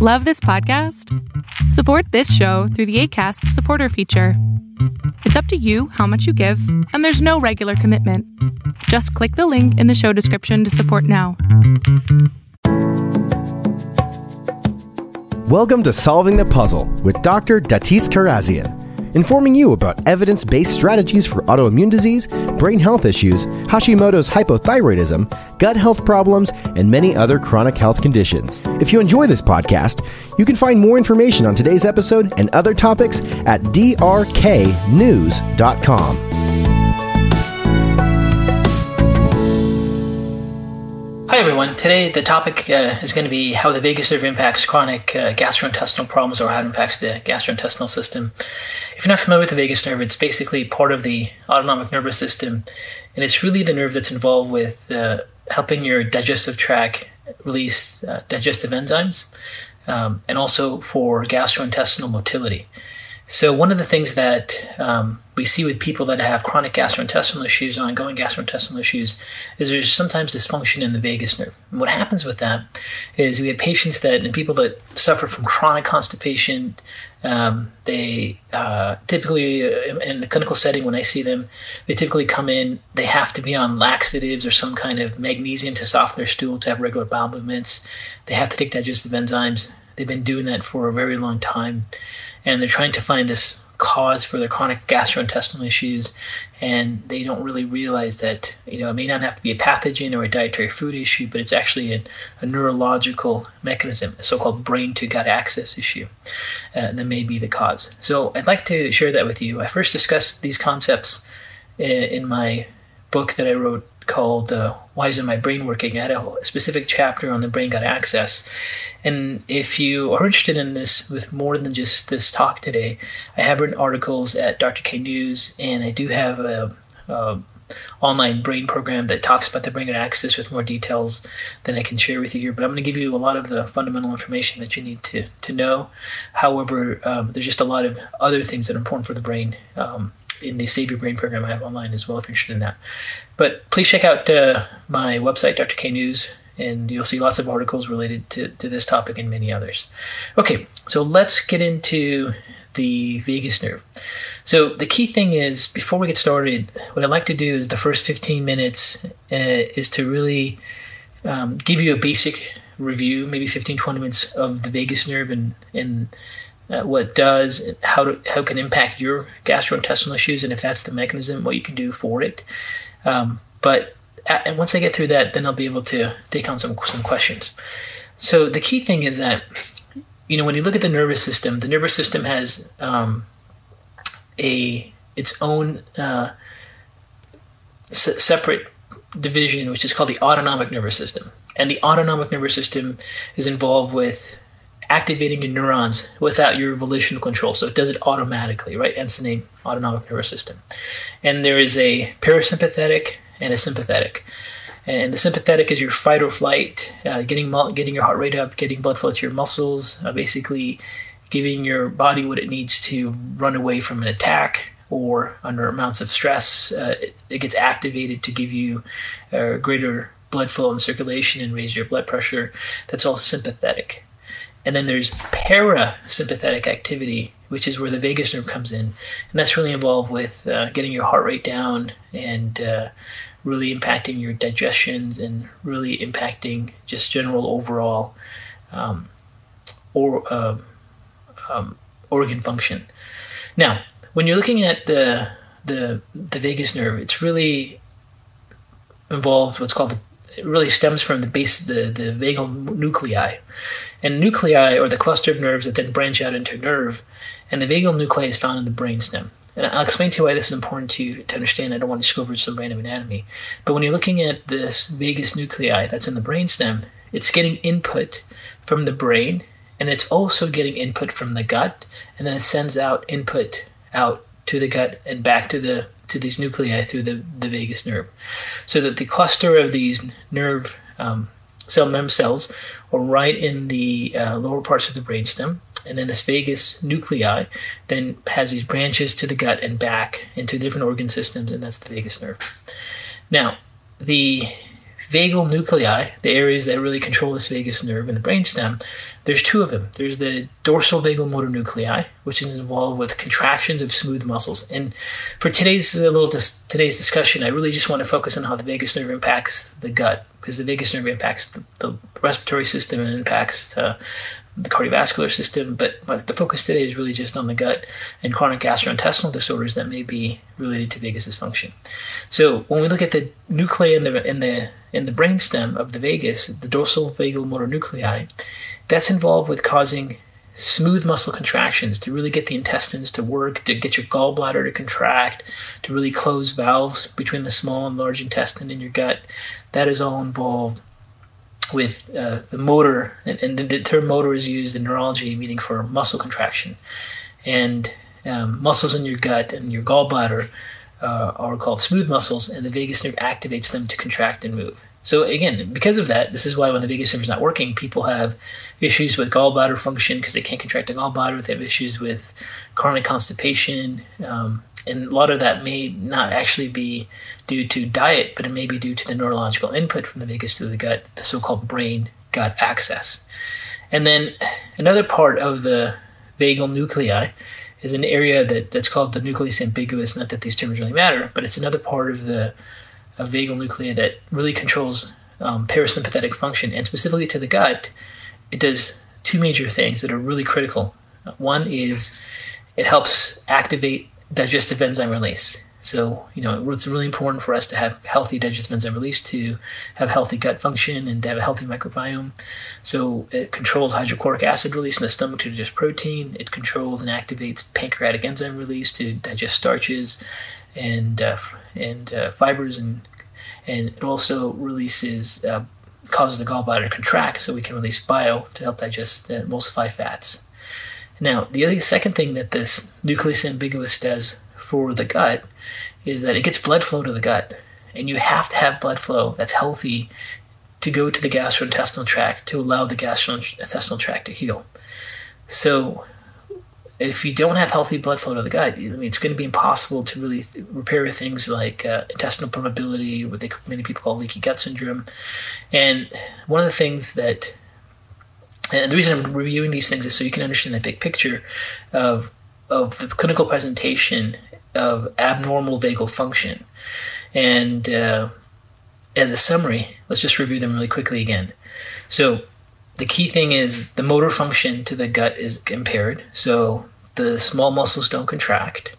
Love this podcast? Support this show through the ACAST supporter feature. It's up to you how much you give, and there's no regular commitment. Just click the link in the show description to support now. Welcome to Solving the Puzzle with Dr. Datis Kharrazian informing you about evidence based strategies for autoimmune disease, brain health issues, Hashimoto's hypothyroidism, gut health problems, and many other chronic health conditions. If you enjoy this podcast, you can find more information on today's episode and other topics at drknews.com. Hi everyone. Today the topic uh, is going to be how the vagus nerve impacts chronic uh, gastrointestinal problems or how it impacts the gastrointestinal system. If you're not familiar with the vagus nerve, it's basically part of the autonomic nervous system, and it's really the nerve that's involved with uh, helping your digestive tract release uh, digestive enzymes um, and also for gastrointestinal motility. So, one of the things that um, we see with people that have chronic gastrointestinal issues or ongoing gastrointestinal issues is there's sometimes dysfunction in the vagus nerve. And what happens with that is we have patients that, and people that suffer from chronic constipation, um, they uh, typically, uh, in the clinical setting, when I see them, they typically come in, they have to be on laxatives or some kind of magnesium to soften their stool to have regular bowel movements. They have to take digestive enzymes. They've been doing that for a very long time and they're trying to find this cause for their chronic gastrointestinal issues and they don't really realize that you know it may not have to be a pathogen or a dietary food issue but it's actually a, a neurological mechanism a so-called brain to gut axis issue uh, that may be the cause. So i'd like to share that with you. I first discussed these concepts uh, in my book that i wrote called uh, Why Isn't My Brain Working? I had a specific chapter on the brain gut axis. And if you are interested in this with more than just this talk today, I have written articles at Dr. K News, and I do have a, a online brain program that talks about the brain gut axis with more details than I can share with you here. But I'm going to give you a lot of the fundamental information that you need to, to know. However, um, there's just a lot of other things that are important for the brain um, in the Save Your Brain program I have online as well if you're interested in that. But please check out uh, my website, Dr. K News, and you'll see lots of articles related to, to this topic and many others. Okay, so let's get into the vagus nerve. So the key thing is before we get started, what I'd like to do is the first 15 minutes uh, is to really um, give you a basic review, maybe 15, 20 minutes of the vagus nerve and, and uh, what does, how to, how it can impact your gastrointestinal issues, and if that's the mechanism, what you can do for it. Um, but at, and once I get through that, then I'll be able to take on some some questions. So the key thing is that you know when you look at the nervous system, the nervous system has um, a its own uh, s- separate division, which is called the autonomic nervous system. And the autonomic nervous system is involved with activating your neurons without your volitional control. So it does it automatically, right? Hence the name autonomic nervous system. And there is a parasympathetic and a sympathetic. And the sympathetic is your fight or flight, uh, getting getting your heart rate up, getting blood flow to your muscles, uh, basically giving your body what it needs to run away from an attack or under amounts of stress. Uh, it, it, gets activated to give you uh, greater blood flow and circulation and raise your blood pressure. That's all sympathetic. And then there's parasympathetic activity, which is where the vagus nerve comes in. And that's really involved with uh, getting your heart rate down and uh, really impacting your digestions and really impacting just general overall um, or uh, um, organ function. Now, when you're looking at the the the vagus nerve, it's really involved what's called the it really stems from the base the, the vagal nuclei. And nuclei are the cluster of nerves that then branch out into nerve, and the vagal nuclei is found in the brainstem. And I'll explain to you why this is important to, to understand. I don't want to just go over some random anatomy. But when you're looking at this vagus nuclei that's in the brainstem, it's getting input from the brain, and it's also getting input from the gut, and then it sends out input out to the gut and back to the to these nuclei through the, the vagus nerve. So that the cluster of these nerve um, cell membrane cells are right in the uh, lower parts of the brainstem. And then this vagus nuclei then has these branches to the gut and back into different organ systems, and that's the vagus nerve. Now, the vagal nuclei, the areas that really control this vagus nerve in the brainstem, there's two of them. There's the dorsal vagal motor nuclei, which is involved with contractions of smooth muscles. And for today's little dis- today's discussion, I really just want to focus on how the vagus nerve impacts the gut, because the vagus nerve impacts the, the respiratory system and impacts uh, the cardiovascular system, but, but the focus today is really just on the gut and chronic gastrointestinal disorders that may be related to vagus dysfunction. So when we look at the nuclei in the in the in the brainstem of the vagus, the dorsal vagal motor nuclei, that's involved with causing smooth muscle contractions to really get the intestines to work, to get your gallbladder to contract, to really close valves between the small and large intestine in your gut. That is all involved with uh, the motor, and, and, the term motor is used in neurology, meaning for muscle contraction. And um, muscles in your gut and your gallbladder uh, are called smooth muscles, and the vagus nerve activates them to contract and move. So again, because of that, this is why when the vagus nerve is not working, people have issues with gallbladder function because they can't contract the gallbladder. They have issues with chronic constipation, um, and a lot of that may not actually be due to diet, but it may be due to the neurological input from the vagus to the gut, the so-called brain-gut axis. And then another part of the vagal nuclei is an area that, that's called the nucleus ambiguus. Not that these terms really matter, but it's another part of the of vagal nuclei that really controls um, parasympathetic function, and specifically to the gut, it does two major things that are really critical. One is it helps activate digestive enzyme release. So, you know, it's really important for us to have healthy digestive enzyme release to have healthy gut function and to have a healthy microbiome. So, it controls hydrochloric acid release in the stomach to digest protein. It controls and activates pancreatic enzyme release to digest starches and uh, and uh, fibers, and and it also releases uh, causes the gallbladder to contract, so we can release bile to help digest and emulsify fats. Now, the other second thing that this nucleus ambiguus does for the gut is that it gets blood flow to the gut. And you have to have blood flow that's healthy to go to the gastrointestinal tract to allow the gastrointestinal tract to heal. So, if you don't have healthy blood flow to the gut, I mean, it's going to be impossible to really th- repair things like uh, intestinal permeability, what they, many people call leaky gut syndrome. And one of the things that and the reason I'm reviewing these things is so you can understand the big picture of of the clinical presentation of abnormal vagal function. And uh, as a summary, let's just review them really quickly again. So the key thing is the motor function to the gut is impaired. So the small muscles don't contract.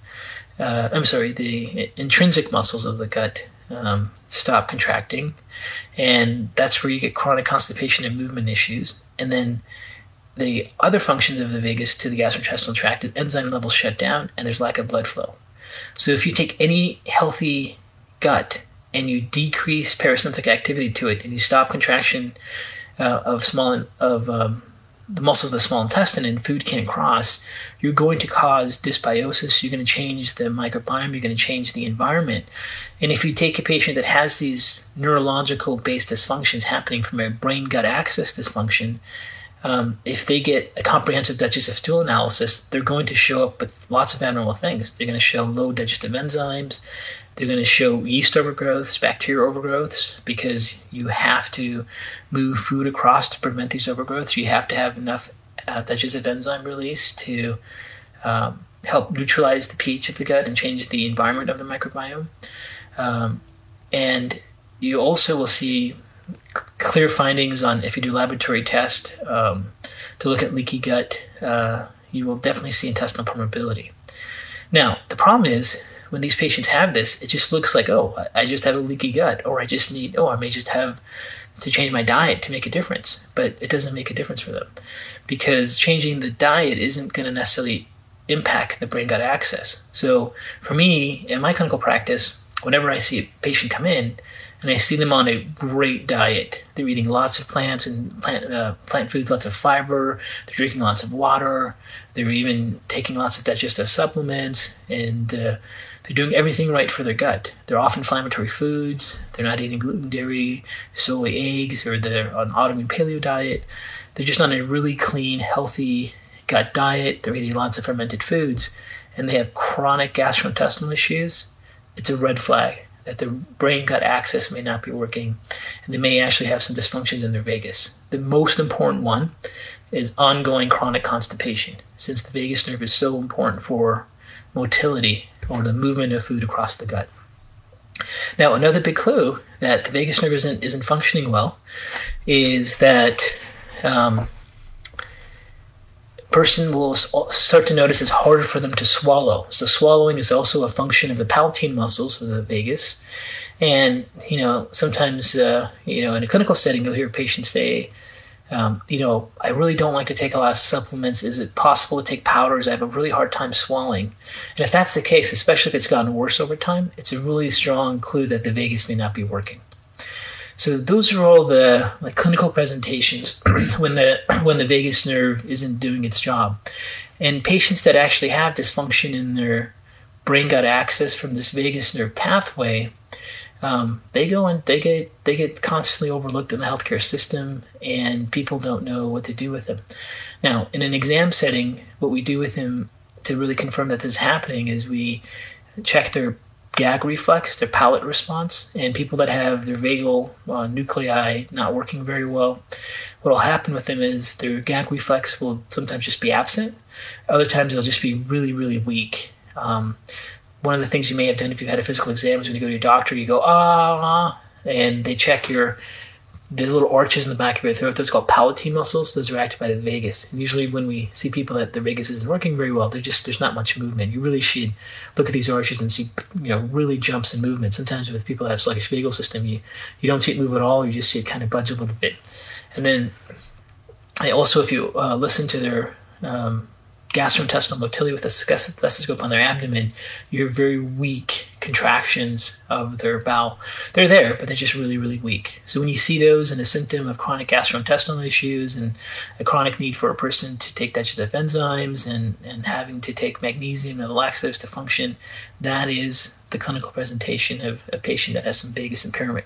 Uh, I'm sorry, the intrinsic muscles of the gut um, stop contracting. And that's where you get chronic constipation and movement issues. And then the other functions of the vagus to the gastrointestinal tract is enzyme levels shut down and there's lack of blood flow. So if you take any healthy gut and you decrease parasympathetic activity to it and you stop contraction uh, of small of um, the muscles of the small intestine and food can't cross, you're going to cause dysbiosis. You're going to change the microbiome. You're going to change the environment. And if you take a patient that has these neurological based dysfunctions happening from a brain gut axis dysfunction, um, if they get a comprehensive digestive stool analysis, they're going to show up with lots of abnormal things. They're going to show low digestive enzymes. They're going to show yeast overgrowths, bacterial overgrowths, because you have to move food across to prevent these overgrowths. You have to have enough uh, digestive enzyme release to um, help neutralize the pH of the gut and change the environment of the microbiome. Um, and you also will see clear findings on if you do laboratory test um, to look at leaky gut, uh, you will definitely see intestinal permeability. Now, the problem is when these patients have this, it just looks like, oh, I just have a leaky gut, or I just need, oh, I may just have to change my diet to make a difference. But it doesn't make a difference for them because changing the diet isn't going to necessarily impact the brain gut axis. So for me, in my clinical practice, whenever I see a patient come in, and I see them on a great diet. They're eating lots of plants and plant uh, plant foods, lots of fiber. They're drinking lots of water. They're even taking lots of digestive supplements, and uh, they're doing everything right for their gut. They're off inflammatory foods. They're not eating gluten, dairy, soy, eggs, or they're on an autoimmune paleo diet. They're just on a really clean, healthy gut diet. They're eating lots of fermented foods, and they have chronic gastrointestinal issues. It's a red flag that their brain gut axis may not be working, and they may actually have some dysfunctions in their vagus. The most important one is ongoing chronic constipation, since the vagus nerve is so important for motility or the movement of food across the gut. Now, another big clue that the vagus nerve isn't, isn't functioning well is that um, person will start to notice it's harder for them to swallow. So swallowing is also a function of the palatine muscles of the vagus. And, you know, sometimes, uh, you know, in a clinical setting, you'll hear patients say, um, you know, I really don't like to take a lot of supplements. Is it possible to take powders? I have a really hard time swallowing. And if that's the case, especially if it's gotten worse over time, it's a really strong clue that the vagus may not be working. So those are all the like clinical presentations when the when the vagus nerve isn't doing its job. And patients that actually have dysfunction in their brain gut axis from this vagus nerve pathway, um, they go and they get they get constantly overlooked in the healthcare system, and people don't know what to do with them. Now, in an exam setting, what we do with them to really confirm that this is happening is we check their gag reflex, their palate response, and people that have their vagal uh, nuclei not working very well, what will happen with them is their gag reflex will sometimes just be absent. Other times it'll just be really, really weak. Um, one of the things you may have done if you've had a physical exam is when you go to your doctor, you go, ah, and they check your there's little arches in the back of your throat. Those called palatine muscles. Those are activated in the vagus. And usually, when we see people that the vagus isn't working very well, they just there's not much movement. You really should look at these arches and see, you know, really jumps in movement. Sometimes with people that have sluggish vagal system, you you don't see it move at all. You just see it kind of budge a little bit. And then, I also if you uh, listen to their um, gastrointestinal motility with a stethoscope on their abdomen, you have very weak contractions of their bowel. They're there, but they're just really, really weak. So when you see those and a symptom of chronic gastrointestinal issues and a chronic need for a person to take digestive enzymes and, and having to take magnesium and laxatives to function, that is the clinical presentation of a patient that has some vagus impairment.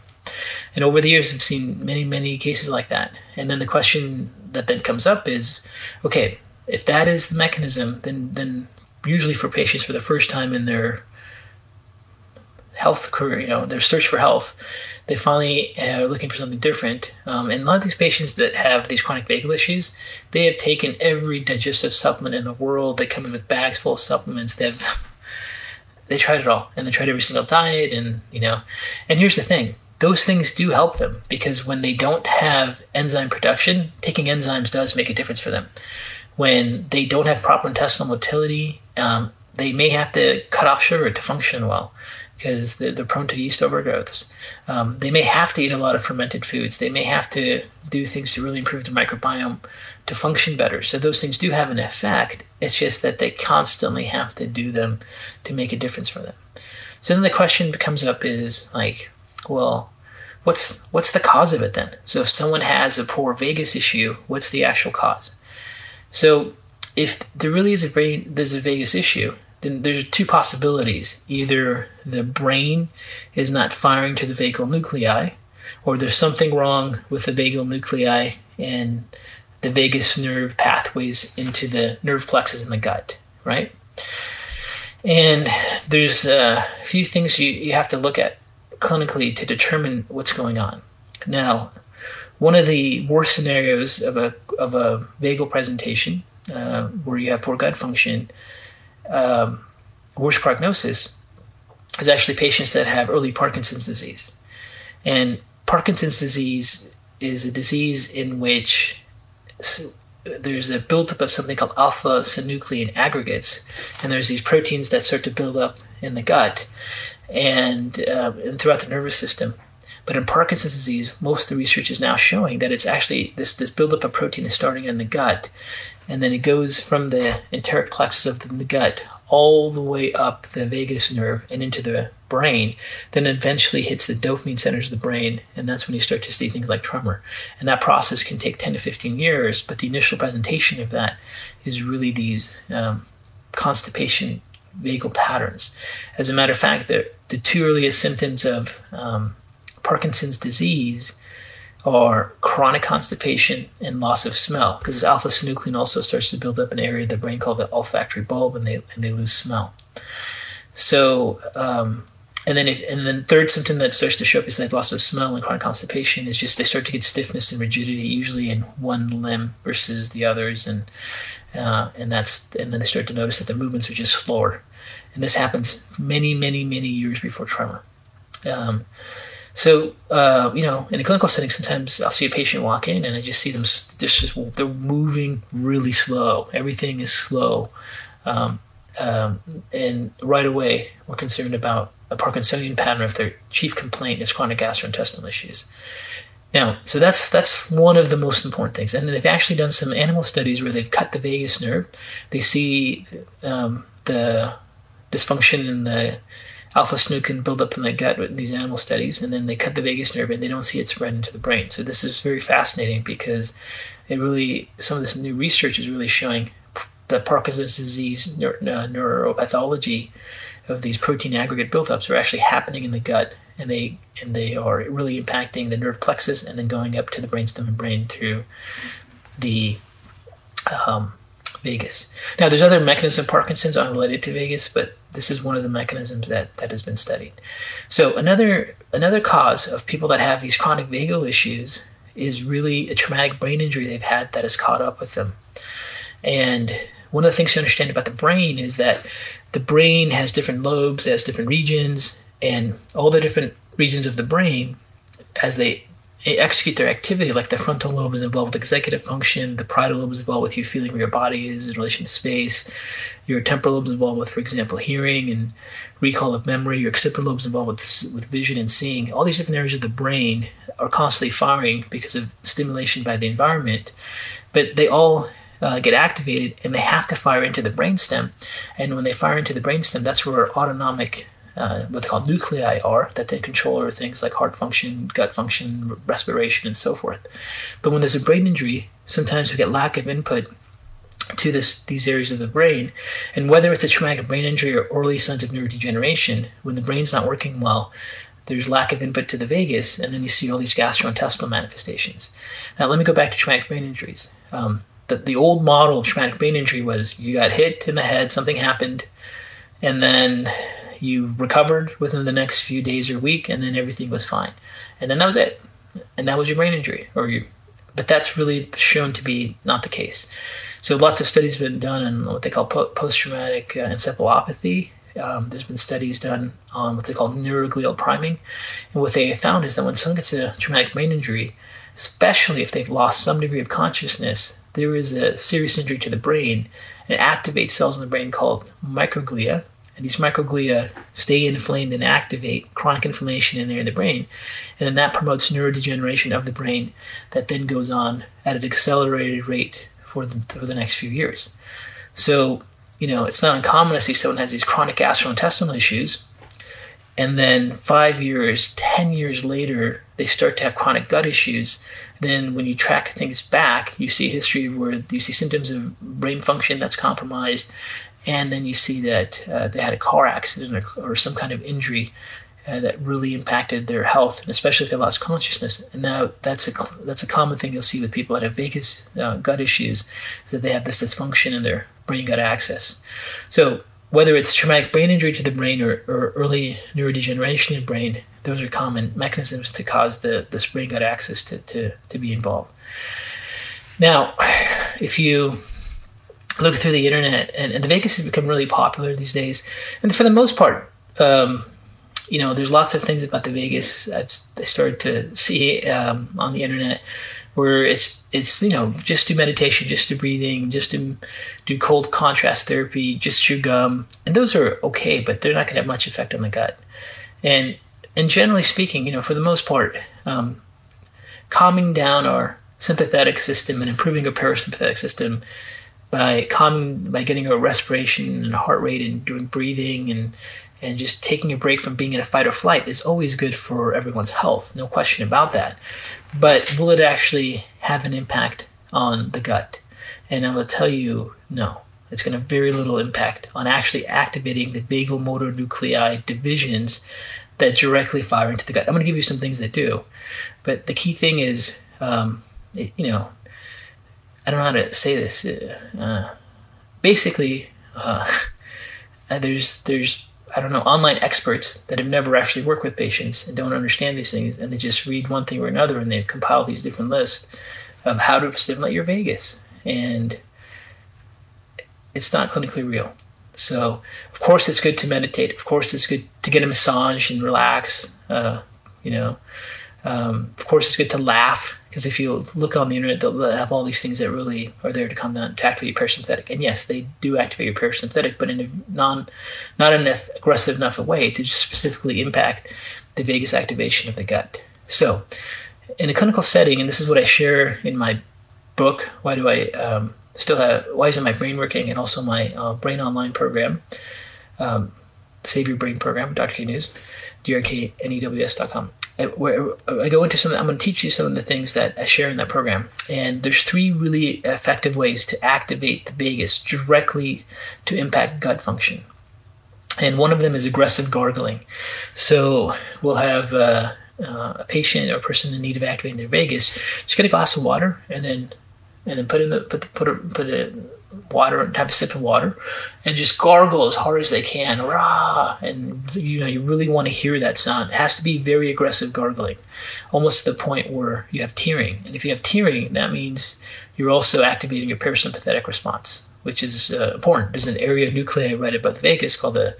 And over the years, I've seen many, many cases like that. And then the question that then comes up is, okay, if that is the mechanism, then then usually for patients for the first time in their health career, you know, their search for health, they finally are looking for something different. Um, and a lot of these patients that have these chronic vagal issues, they have taken every digestive supplement in the world. They come in with bags full of supplements. They've they tried it all, and they tried every single diet, and you know. And here's the thing: those things do help them because when they don't have enzyme production, taking enzymes does make a difference for them when they don't have proper intestinal motility, um, they may have to cut off sugar to function well because they're, they're prone to yeast overgrowths. Um, they may have to eat a lot of fermented foods. They may have to do things to really improve their microbiome to function better. So those things do have an effect. It's just that they constantly have to do them to make a difference for them. So then the question comes up is like, well, what's what's the cause of it then? So if someone has a poor vagus issue, what's the actual cause? So if there really is a brain, there's a vagus issue, then there's two possibilities. Either the brain is not firing to the vagal nuclei, or there's something wrong with the vagal nuclei and the vagus nerve pathways into the nerve plexus in the gut, right? And there's a few things you, you have to look at clinically to determine what's going on. Now, one of the worst scenarios of a of a vagal presentation uh, where you have poor gut function, um, worst prognosis is actually patients that have early Parkinson's disease, and Parkinson's disease is a disease in which there's a buildup of something called alpha synuclein aggregates, and there's these proteins that start to build up in the gut and, uh, and throughout the nervous system. But in Parkinson's disease, most of the research is now showing that it's actually this, this buildup of protein is starting in the gut. And then it goes from the enteric plexus of the gut all the way up the vagus nerve and into the brain, then eventually hits the dopamine centers of the brain, and that's when you start to see things like tremor. And that process can take 10 to 15 years, but the initial presentation of that is really these um, constipation vagal patterns. As a matter of fact, the, the two earliest symptoms of um, Parkinson's disease are chronic constipation and loss of smell because alpha synuclein also starts to build up an area of the brain called the olfactory bulb and they, and they lose smell. So, um, and then, if, and then third symptom that starts to show up besides loss of smell and chronic constipation is just they start to get stiffness and rigidity, usually in one limb versus the others, and uh, and that's and then they start to notice that the movements are just slower, and this happens many, many, many years before tremor. Um, so, uh, you know, in a clinical setting, sometimes I'll see a patient walk in and I just see them, just, they're moving really slow. Everything is slow. Um, um, and right away, we're concerned about a Parkinsonian pattern if their chief complaint is chronic gastrointestinal issues. Now, so that's that's one of the most important things. And they've actually done some animal studies where they've cut the vagus nerve. They see um, the dysfunction in the alpha synuclein build up in the gut in these animal studies, and then they cut the vagus nerve and they don't see it spread into the brain. So this is very fascinating because it really some of this new research is really showing that Parkinson's disease neuro, uh, neuropathology of these protein aggregate buildups are actually happening in the gut, and they and they are really impacting the nerve plexus and then going up to the brainstem and brain through the um, vagus. Now, there's other mechanisms of Parkinson's unrelated to vagus, but this is one of the mechanisms that, that has been studied. So another another cause of people that have these chronic vagal issues is really a traumatic brain injury they've had that has caught up with them. And one of the things to understand about the brain is that the brain has different lobes, has different regions, and all the different regions of the brain, as they execute their activity, like the frontal lobe is involved with executive function, the parietal lobe is involved with you feeling where your body is in relation to space, your temporal lobe is involved with, for example, hearing and recall of memory, your occipital lobe is involved with, with vision and seeing. All these different areas of the brain are constantly firing because of stimulation by the environment, but they all uh, get activated and they have to fire into the brainstem. And when they fire into the brainstem, that's where our autonomic uh, what they call nuclei are that then control things like heart function, gut function, respiration, and so forth. But when there's a brain injury, sometimes we get lack of input to this these areas of the brain, and whether it's a traumatic brain injury or early signs of neurodegeneration, when the brain's not working well, there's lack of input to the vagus, and then you see all these gastrointestinal manifestations. Now, let me go back to traumatic brain injuries. Um, the, the old model of traumatic brain injury was you got hit in the head, something happened, and then you recovered within the next few days or week, and then everything was fine, and then that was it, and that was your brain injury, or you. But that's really shown to be not the case. So lots of studies have been done on what they call post-traumatic uh, encephalopathy. Um, there's been studies done on what they call neuroglial priming, and what they found is that when someone gets a traumatic brain injury, especially if they've lost some degree of consciousness, there is a serious injury to the brain and it activates cells in the brain called microglia, these microglia stay inflamed and activate chronic inflammation in there in the brain. And then that promotes neurodegeneration of the brain that then goes on at an accelerated rate for the, for the next few years. So, you know, it's not uncommon to see someone has these chronic gastrointestinal issues. And then five years, 10 years later, they start to have chronic gut issues. Then, when you track things back, you see history where you see symptoms of brain function that's compromised, and then you see that uh, they had a car accident or, or some kind of injury uh, that really impacted their health, and especially if they lost consciousness. And now that's a that's a common thing you'll see with people that have vagus uh, gut issues, is that they have this dysfunction in their brain gut axis. So whether it's traumatic brain injury to the brain or, or early neurodegeneration in the brain, those are common mechanisms to cause the this brain gut axis to, to, to be involved. Now, if you look through the internet, and, and the vagus has become really popular these days. And for the most part, um, you know, there's lots of things about the vagus I've I started to see um, on the internet where it's it's you know just do meditation, just do breathing, just do do cold contrast therapy, just chew gum, and those are okay, but they're not going to have much effect on the gut. And and generally speaking, you know, for the most part, um, calming down our sympathetic system and improving our parasympathetic system by calming by getting a respiration and heart rate and doing breathing and and just taking a break from being in a fight or flight is always good for everyone's health no question about that. But will it actually have an impact on the gut? And going to tell you no. It's going to have very little impact on actually activating the vagal motor nuclei divisions that directly fire into the gut. I'm going to give you some things that do. But the key thing is um, it, you know I don't know how to say this. Uh, basically, uh, there's there's I don't know, online experts that have never actually worked with patients and don't understand these things, and they just read one thing or another, and they compile these different lists of how to stimulate your vagus, and it's not clinically real. So, of course, it's good to meditate. Of course, it's good to get a massage and relax. Uh, you know, um, of course, it's good to laugh because if you look on the internet, they'll have all these things that really are there to come down to activate your parasympathetic. And yes, they do activate your parasympathetic, but in a non, not an aggressive enough a way to specifically impact the vagus activation of the gut. So, in a clinical setting, and this is what I share in my book. Why do I um, still have? Why isn't my brain working? And also my uh, brain online program, um, Save Your Brain program, Dr. K News, drknews.com where I go into some. I'm going to teach you some of the things that I share in that program. And there's three really effective ways to activate the vagus directly to impact gut function. And one of them is aggressive gargling. So we'll have uh, uh, a patient or a person in need of activating their vagus. Just get a glass of water and then and then put in the put the, put a, put it water have a sip of water and just gargle as hard as they can rah and you know you really want to hear that sound. It has to be very aggressive gargling almost to the point where you have tearing and if you have tearing that means you're also activating your parasympathetic response which is uh, important. There's an area of nuclei right above the vagus called the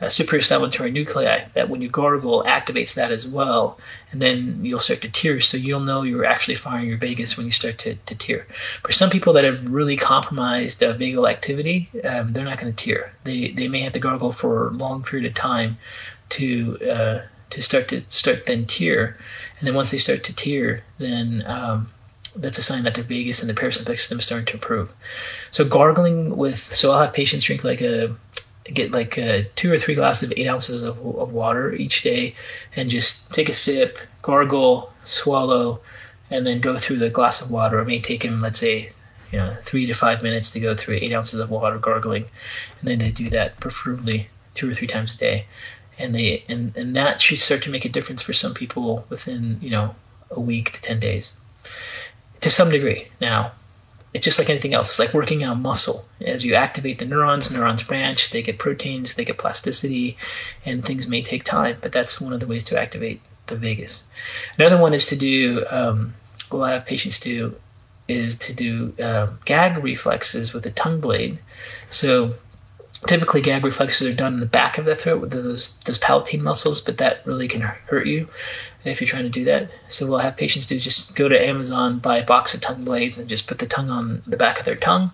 uh, superior nuclei that when you gargle activates that as well and then you'll start to tear. So you'll know you're actually firing your vagus when you start to, to tear. For some people that have really compromised uh, vagal activity um, they're not going to tear. They, they may have to gargle for a long period of time to uh, to start to start then tear. And then once they start to tear then um, that's a sign that their vagus and the parasympathetic system is starting to improve. So gargling with so i'll have patients drink like a get like uh, two or three glasses of eight ounces of, of water each day and just take a sip, gargle, swallow, and then go through the glass of water. It may take him, let's say, you know, three to five minutes to go through eight ounces of water gargling, and then they do that preferably two or three times a day, and they and and that should start to make a difference for some people within you know a week to ten days, to some degree. Now, it's just like anything else. It's like working out muscle. As you activate the neurons, neurons branch, they get proteins, they get plasticity, and things may take time, but that's one of the ways to activate the vagus. Another one is to do, um, we'll have patients do, is to do uh, gag reflexes with a tongue blade. So typically gag reflexes are done in the back of the throat with those those palatine muscles, but that really can hurt you if you're trying to do that. So we'll have patients do just go to Amazon, buy a box of tongue blades, and just put the tongue on the back of their tongue,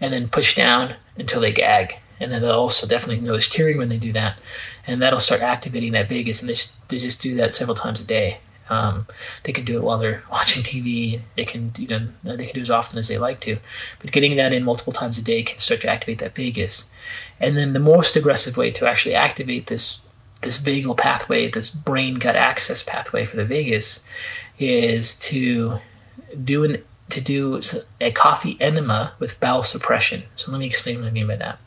and then push down until they gag. And then they'll also definitely notice tearing when they do that, and that'll start activating that vagus. And they just, they just do that several times a day. Um, they can do it while they're watching TV. They can you know they can do as often as they like to, but getting that in multiple times a day can start to activate that vagus. And then the most aggressive way to actually activate this this vagal pathway, this brain gut axis pathway for the vagus, is to do an to do a coffee enema with bowel suppression. So let me explain what I mean by that.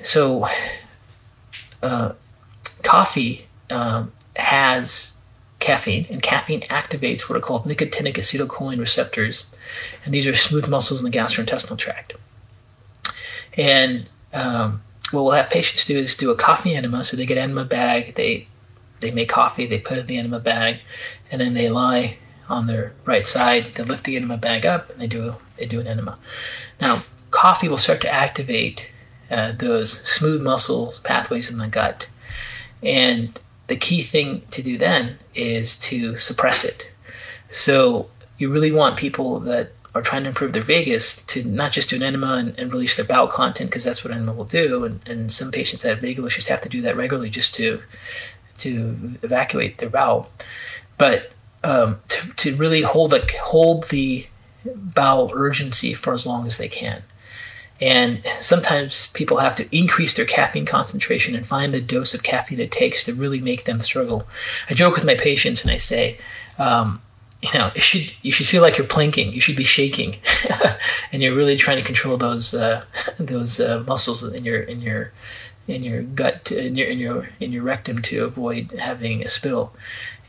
So, uh, coffee um, has caffeine, and caffeine activates what are called nicotinic acetylcholine receptors, and these are smooth muscles in the gastrointestinal tract. And um, what we'll have patients do is do a coffee enema. So they get an enema bag, they they make coffee, they put it in the enema bag, and then they lie on their right side. They lift the enema bag up, and they do they do an enema. Now, coffee will start to activate uh, those smooth muscles pathways in the gut, and the key thing to do then is to suppress it. So you really want people that are trying to improve their vagus to not just do an enema and, and release their bowel content because that's what enema will do. And, and some patients that have vagal issues have to do that regularly just to to evacuate their bowel. But um, to, to really hold the hold the bowel urgency for as long as they can. And sometimes people have to increase their caffeine concentration and find the dose of caffeine it takes to really make them struggle. I joke with my patients and I say, um, you know, it should you should feel like you're planking. You should be shaking, and you're really trying to control those uh, those uh, muscles in your in your in your gut to, in your in your in your rectum to avoid having a spill.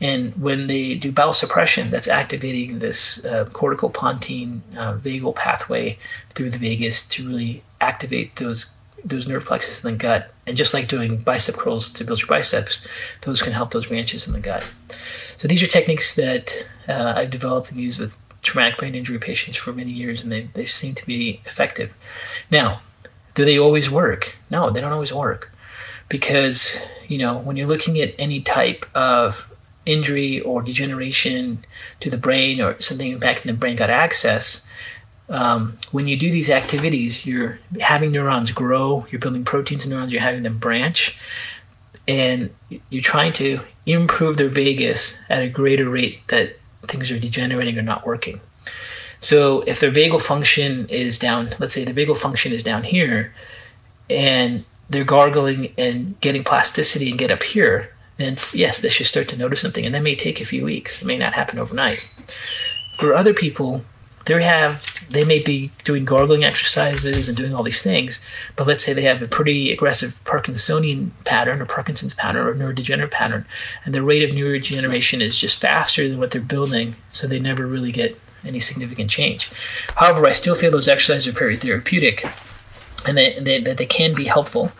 And when they do bowel suppression, that's activating this uh, cortical pontine uh, vagal pathway through the vagus to really activate those those nerve plexus in the gut. And just like doing bicep curls to build your biceps, those can help those branches in the gut. So these are techniques that uh, I've developed and used with traumatic brain injury patients for many years, and they, they seem to be effective. Now, do they always work? No, they don't always work. Because, you know, when you're looking at any type of injury or degeneration to the brain or something impacting the brain gut axis, um, when you do these activities, you're having neurons grow, you're building proteins in neurons, you're having them branch, and you're trying to improve their vagus at a greater rate that things are degenerating or not working. So if their vagal function is down, let's say the vagal function is down here, and they're gargling and getting plasticity and get up here, then yes, they should start to notice something. And that may take a few weeks. It may not happen overnight. For other people, they have they may be doing gargling exercises and doing all these things, but let's say they have a pretty aggressive Parkinsonian pattern or Parkinson's pattern or neurodegenerative pattern, and the rate of neurodegeneration is just faster than what they're building, so they never really get any significant change. However, I still feel those exercises are very therapeutic and that they, they, can be helpful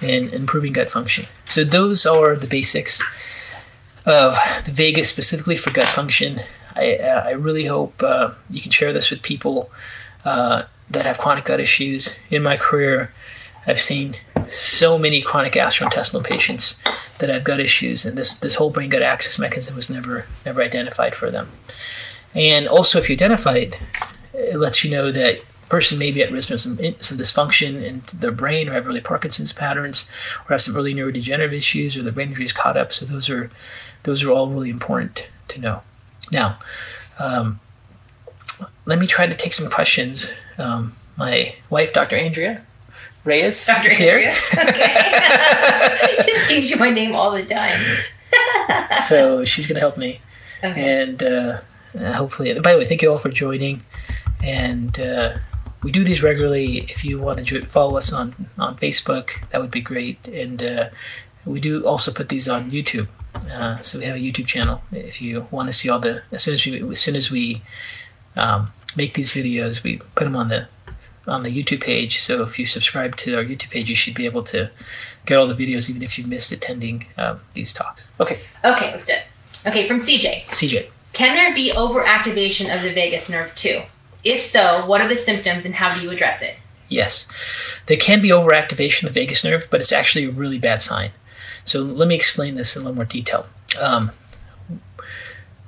in improving gut function. So those are the basics of the vagus specifically for gut function. I, I really hope uh, you can share this with people uh, that have chronic gut issues. In my career, I've seen so many chronic gastrointestinal patients that have gut issues, and this, this whole brain gut axis mechanism was never never identified for them. And also, if you identify it, it lets you know that person may be at risk of some, some dysfunction in their brain or have early Parkinson's patterns or have some early neurodegenerative issues or the brain injury is caught up. So those are those are all really important to know. Now, um, let me try to take some questions. Um, my wife, Dr. Andrea Reyes, Dr. is Andrea. here. Okay. Just change my name all the time. so she's going to help me. Okay. And uh, hopefully, by the way, thank you all for joining. And uh, we do these regularly. If you want to follow us on, on Facebook, that would be great. And uh, we do also put these on YouTube. Uh, so we have a YouTube channel. If you want to see all the as soon as we as soon as we um, make these videos, we put them on the on the YouTube page. So if you subscribe to our YouTube page, you should be able to get all the videos, even if you missed attending um, these talks. Okay. Okay, let's do it. Okay, from CJ. CJ. Can there be overactivation of the vagus nerve too? If so, what are the symptoms and how do you address it? Yes, there can be overactivation of the vagus nerve, but it's actually a really bad sign. So let me explain this in a little more detail. Um,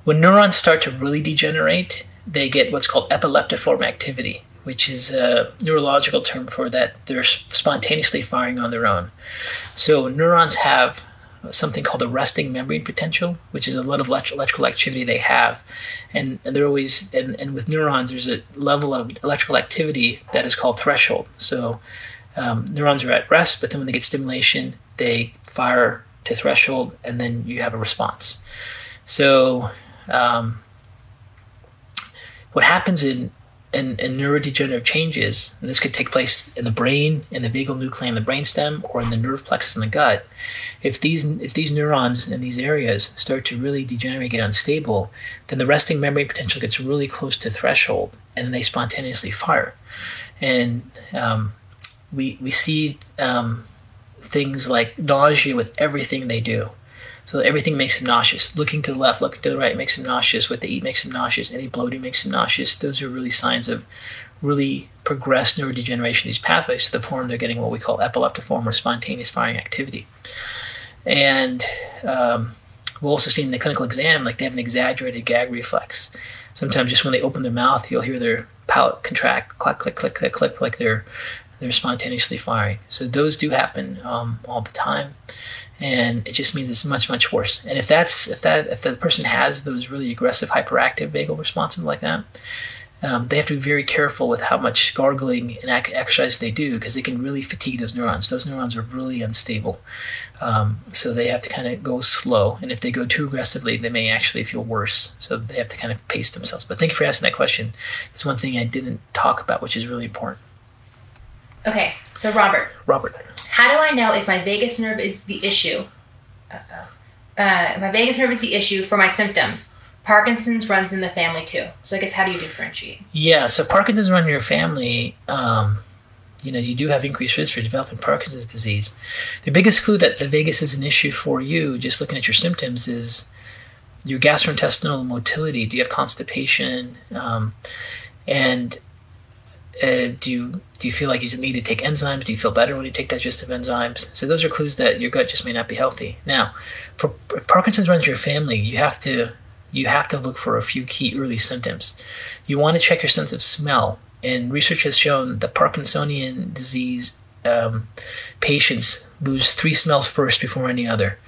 when neurons start to really degenerate, they get what's called epileptiform activity, which is a neurological term for that they're spontaneously firing on their own. So neurons have something called the resting membrane potential, which is a lot of electrical activity they have. And, and they're always, and, and with neurons, there's a level of electrical activity that is called threshold. So um, neurons are at rest, but then when they get stimulation, they fire to threshold, and then you have a response. So, um, what happens in, in, in, neurodegenerative changes, and this could take place in the brain, in the vagal nuclei in the brainstem, or in the nerve plexus in the gut. If these if these neurons in these areas start to really degenerate, get unstable, then the resting membrane potential gets really close to threshold, and then they spontaneously fire. And um, we we see um, things like nausea with everything they do. So everything makes them nauseous. Looking to the left, looking to the right makes them nauseous. What they eat makes them nauseous. Any bloating makes them nauseous. Those are really signs of really progressed neurodegeneration these pathways to the form they're getting what we call epileptiform or spontaneous firing activity. And um, we'll also see in the clinical exam, like they have an exaggerated gag reflex. Sometimes just when they open their mouth, you'll hear their palate contract, click, click, click, click, click, like they're they're spontaneously firing. So those do happen um, all the time, and it just means it's much much worse. And if that's if that if the person has those really aggressive hyperactive vagal responses like that, um, they have to be very careful with how much gargling and exercise they do because they can really fatigue those neurons. Those neurons are really unstable, um, so they have to kind of go slow. And if they go too aggressively, they may actually feel worse. So they have to kind of pace themselves. But thank you for asking that question. It's one thing I didn't talk about, which is really important. Okay, so Robert. Robert. How do I know if my vagus nerve is the issue? Uh, my vagus nerve is the issue for my symptoms. Parkinson's runs in the family too. So I guess how do you differentiate? Yeah, so Parkinson's run in your family. Um, you know you do have increased risk for developing Parkinson's disease. The biggest clue that the vagus is an issue for you, just looking at your symptoms, is your gastrointestinal motility. Do you have constipation? Um, and uh, do you do you feel like you need to take enzymes? Do you feel better when you take digestive enzymes? So those are clues that your gut just may not be healthy. Now, for if Parkinson's runs your family, you have to you have to look for a few key early symptoms. You want to check your sense of smell, and research has shown that Parkinsonian disease um, patients lose three smells first before any other.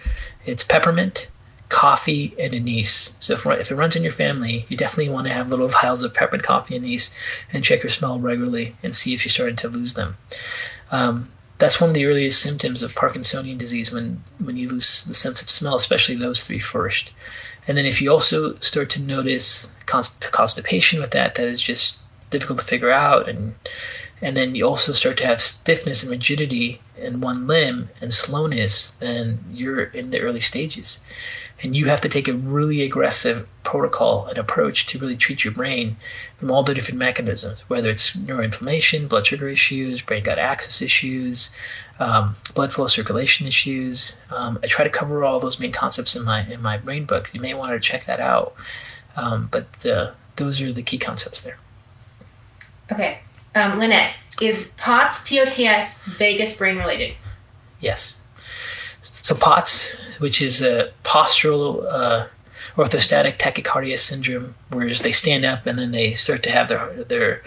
It's peppermint, coffee, and anise. So if, if, it runs in your family, you definitely want to have little vials of peppermint, coffee, and anise, and check your smell regularly and see if you're starting to lose them. Um, that's one of the earliest symptoms of Parkinsonian disease when, when you lose the sense of smell, especially those three first. And then if you also start to notice constipation with that, that is just difficult to figure out, and and then you also start to have stiffness and rigidity in one limb and slowness, then you're in the early stages. And you have to take a really aggressive protocol and approach to really treat your brain from all the different mechanisms, whether it's neuroinflammation, blood sugar issues, brain gut axis issues, um, blood flow circulation issues. Um, I try to cover all those main concepts in my in my brain book. You may want to check that out. Um, but uh, those are the key concepts there. Okay, um, Lynette, is POTS POTS vagus brain related? Yes. So POTS, which is a postural uh, orthostatic tachycardia syndrome, whereas they stand up and then they start to have their their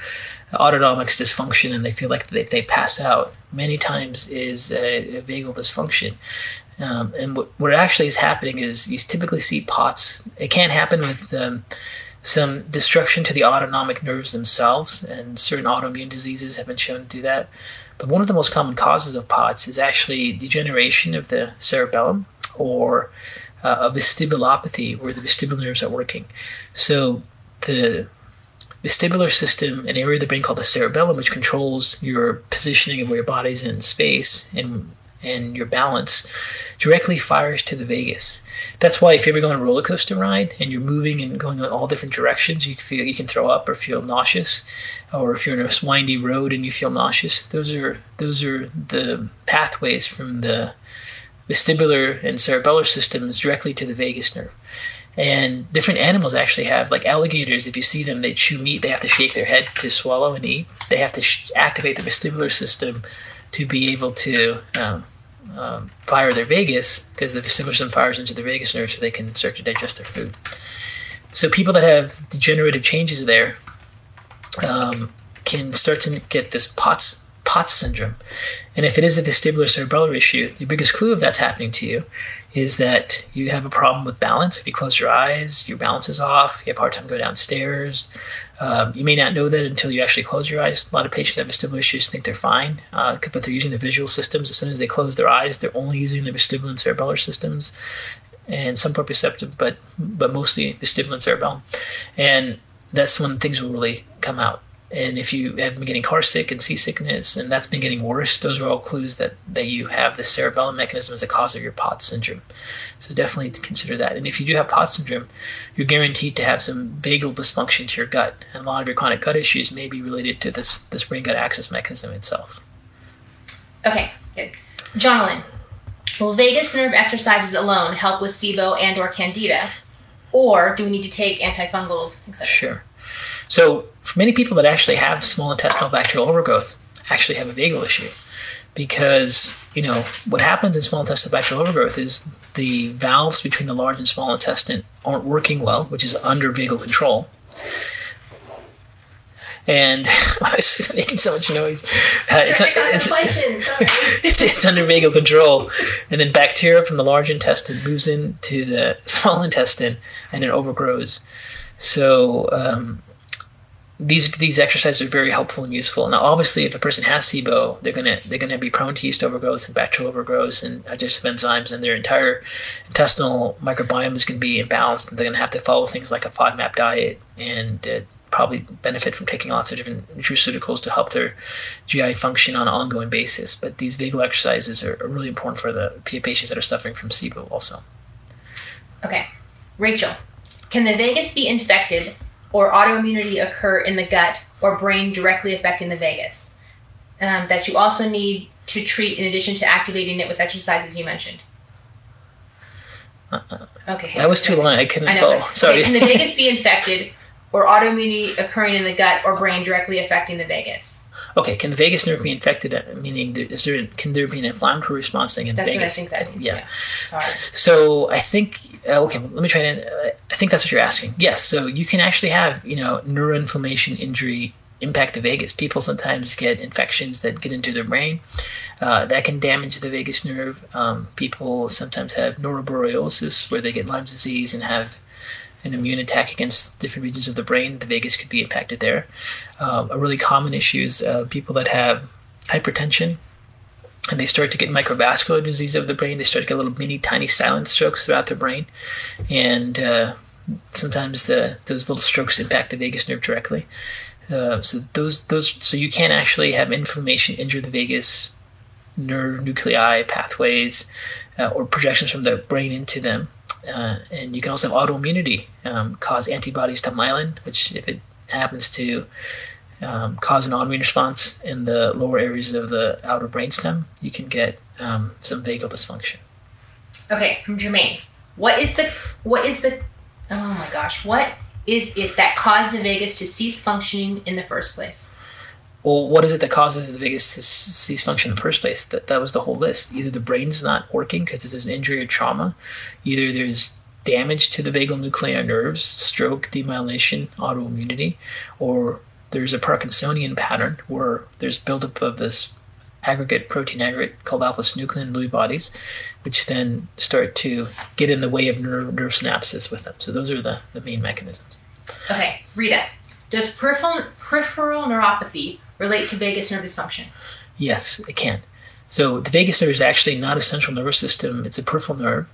autonomics dysfunction and they feel like they, they pass out. Many times is a, a vagal dysfunction. Um, and what, what actually is happening is you typically see POTS. It can happen with um, some destruction to the autonomic nerves themselves, and certain autoimmune diseases have been shown to do that. But one of the most common causes of POTS is actually degeneration of the cerebellum or uh, a vestibulopathy where the vestibular nerves are working. So the vestibular system, an area of the brain called the cerebellum, which controls your positioning of where your body's in space and and your balance, directly fires to the vagus. That's why if you ever go on a roller coaster ride and you're moving and going in all different directions, you can feel you can throw up or feel nauseous, or if you're in a windy road and you feel nauseous, those are those are the pathways from the vestibular and cerebellar systems directly to the vagus nerve. And different animals actually have, like alligators, if you see them, they chew meat, they have to shake their head to swallow and eat. They have to sh- activate the vestibular system to be able to um, um, fire their vagus because the vestibular system fires into the vagus nerve so they can start to digest their food. So people that have degenerative changes there um, can start to get this POTS POTS syndrome. And if it is a vestibular cerebellar issue, the biggest clue of that's happening to you is that you have a problem with balance. If you close your eyes, your balance is off. You have a hard time going downstairs. Um, you may not know that until you actually close your eyes. A lot of patients have vestibular issues think they're fine, uh, but they're using the visual systems. As soon as they close their eyes, they're only using the vestibular and cerebellar systems, and some proprioceptive, but but mostly vestibular and cerebellum. And that's when things will really come out. And if you have been getting car sick and seasickness, and that's been getting worse, those are all clues that, that you have the cerebellum mechanism as a cause of your POTS syndrome. So definitely consider that. And if you do have POTS syndrome, you're guaranteed to have some vagal dysfunction to your gut. And a lot of your chronic gut issues may be related to this, this brain gut axis mechanism itself. Okay, good. Jonathan, will vagus nerve exercises alone help with SIBO and or candida? Or do we need to take antifungals, etc.? Sure. So, for many people that actually have small intestinal bacterial overgrowth, actually have a vagal issue because you know what happens in small intestinal bacterial overgrowth is the valves between the large and small intestine aren't working well, which is under vagal control. And I was making so much noise. Uh, it's, it's, it's, it's, under vagal control. And then bacteria from the large intestine moves into the small intestine and it overgrows. So um, these these exercises are very helpful and useful. Now, obviously, if a person has SIBO, they're gonna they're gonna be prone to yeast overgrowth and bacterial overgrowth and digestive enzymes, and their entire intestinal microbiome is gonna be imbalanced. And they're gonna have to follow things like a FODMAP diet and uh, probably benefit from taking lots of different nutraceuticals to help their GI function on an ongoing basis. But these vagal exercises are, are really important for the patients that are suffering from SIBO also. Okay, Rachel, can the vagus be infected or autoimmunity occur in the gut or brain directly affecting the vagus. um, that you also need to treat in addition to activating it with exercises you mentioned? Okay. That was too long. I couldn't I know. follow. Sorry. Okay, can the vagus be infected or autoimmunity occurring in the gut or brain directly affecting the vagus? Okay, can the vagus nerve be infected? uh, Meaning, there- is there can there be an inflammatory response in the That's what I think that means. yeah. Yeah. Sorry. So I think uh, okay. Let me try to. Uh, I think that's what you're asking. Yes. So you can actually have you know neuroinflammation injury impact the vagus. People sometimes get infections that get into their brain. Uh, that can damage the vagus nerve. Um, people sometimes have neuroborreliosis where they get Lyme disease and have an immune attack against different regions of the brain. The vagus could be impacted there. Um, a really common issue is uh, people that have hypertension and they start to get microvascular disease of the brain. They start to get little mini tiny silent strokes throughout their brain, and uh, sometimes the, those little strokes impact the vagus nerve directly. Uh, so those those so you can actually have inflammation injure the vagus nerve nuclei pathways uh, or projections from the brain into them. Uh, and you can also have autoimmunity um, cause antibodies to myelin, which if it happens to um, cause an autoimmune response in the lower areas of the outer brainstem, you can get um, some vagal dysfunction. Okay, from Jermaine. What is the what is the oh my gosh, what is it that caused the vagus to cease functioning in the first place? Well, what is it that causes the vagus to s- cease function in the first place? That that was the whole list. Either the brain's not working because there's an injury or trauma, either there's damage to the vagal nuclear nerves, stroke, demyelination, autoimmunity, or there's a Parkinsonian pattern where there's buildup of this aggregate protein aggregate called alpha synuclein Lewy bodies, which then start to get in the way of nerve, nerve synapses with them. So those are the, the main mechanisms. Okay, Rita. Does peripheral peripheral neuropathy relate to vagus nerve dysfunction? Yes, it can. So the vagus nerve is actually not a central nervous system; it's a peripheral nerve.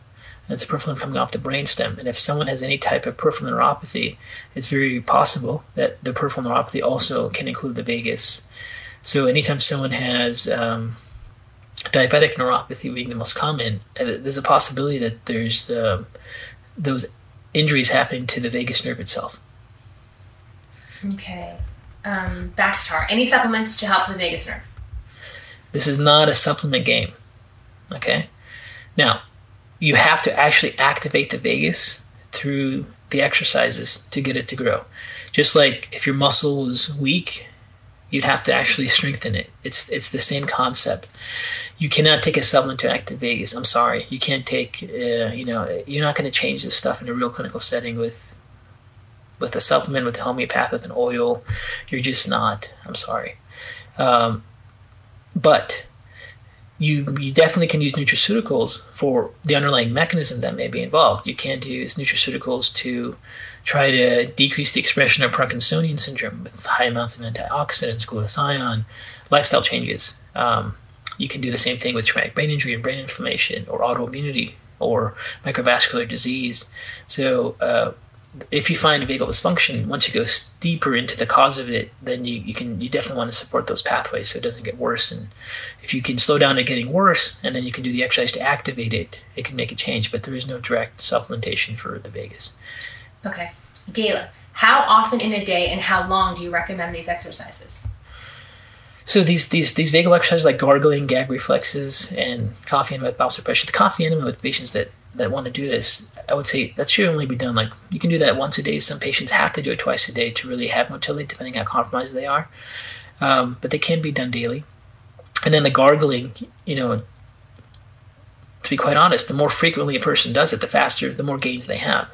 And it's a peripheral nerve coming off the brainstem. And if someone has any type of peripheral neuropathy, it's very possible that the peripheral neuropathy also can include the vagus. So anytime someone has um, diabetic neuropathy being the most common, uh, there's a possibility that there's um, those injuries happening to the vagus nerve itself. Okay. Um, back to tar. Any supplements to help the vagus nerve? This is not a supplement game. Okay? Now, you have to actually activate the vagus through the exercises to get it to grow. Just like if your muscle was weak, you'd have to actually strengthen it. It's it's the same concept. You cannot take a supplement to activate vagus. I'm sorry, you can't take. Uh, you know, you're not going to change this stuff in a real clinical setting with with a supplement, with a homeopath, with an oil. You're just not. I'm sorry. Um, but you you definitely can use nutraceuticals for the underlying mechanism that may be involved. You can use nutraceuticals to try to decrease the expression of Parkinsonian syndrome with high amounts of antioxidants, glutathione, lifestyle changes. Um, you can do the same thing with traumatic brain injury and brain inflammation, or autoimmunity, or microvascular disease. So uh, if you find a vagal dysfunction, once you go deeper into the cause of it, then you, you can you definitely want to support those pathways so it doesn't get worse. And if you can slow down it getting worse, and then you can do the exercise to activate it, it can make a change. But there is no direct supplementation for the vagus. Okay. Gayla, how often in a day and how long do you recommend these exercises? So these these these vagal exercises like gargling, gag reflexes, and coffee enema with bowel suppression. The coffee enema with patients that that want to do this, I would say that should only be done like you can do that once a day. Some patients have to do it twice a day to really have motility, depending how compromised they are. Um, but they can be done daily. And then the gargling, you know, to be quite honest, the more frequently a person does it, the faster, the more gains they have.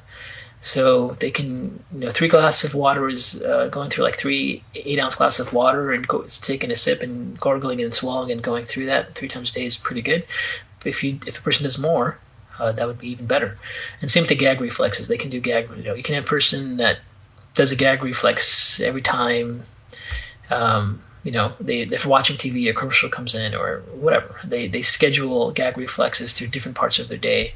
So they can, you know, three glasses of water is uh, going through like three eight ounce glasses of water and go, taking a sip and gargling and swallowing and going through that three times a day is pretty good. If you if a person does more, uh, that would be even better. And same with the gag reflexes. They can do gag. You know, you can have a person that does a gag reflex every time. Um, you know, they they're watching TV, a commercial comes in or whatever. They they schedule gag reflexes through different parts of their day,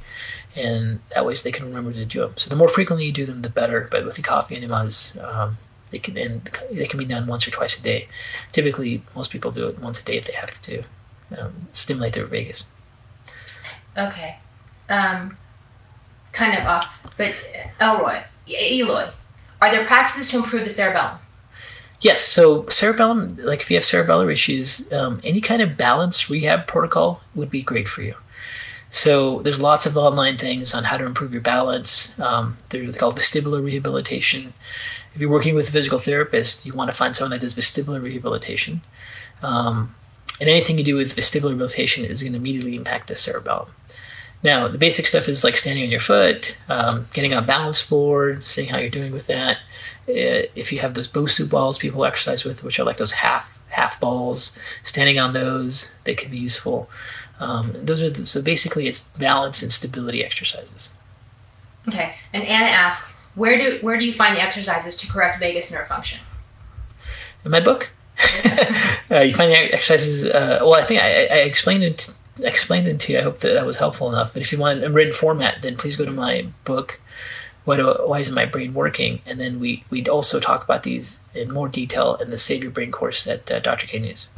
and that way they can remember to do them. So the more frequently you do them, the better. But with the coffee enemas, um, they can and they can be done once or twice a day. Typically, most people do it once a day if they have to um, stimulate their vagus. Okay. Um, kind of off, but Elroy, Eloy, are there practices to improve the cerebellum? Yes, so cerebellum, like if you have cerebellar issues, um, any kind of balance rehab protocol would be great for you. So there's lots of online things on how to improve your balance. Um, they're called vestibular rehabilitation. If you're working with a physical therapist, you want to find someone that does vestibular rehabilitation. Um, and anything you do with vestibular rehabilitation is going to immediately impact the cerebellum. Now, the basic stuff is like standing on your foot, um, getting on a balance board, seeing how you're doing with that. Uh, if you have those Bosu balls people exercise with, which are like those half half balls, standing on those, they can be useful. Um, those are the, so basically it's balance and stability exercises. Okay, and Anna asks, where do where do you find the exercises to correct vagus nerve function? In my book, uh, you find the exercises. Uh, well, I think I, I explained it explained it to you. I hope that that was helpful enough. But if you want a written format, then please go to my book. What, why isn't my brain working? And then we we also talk about these in more detail in the Save Your Brain course that uh, Dr. K news.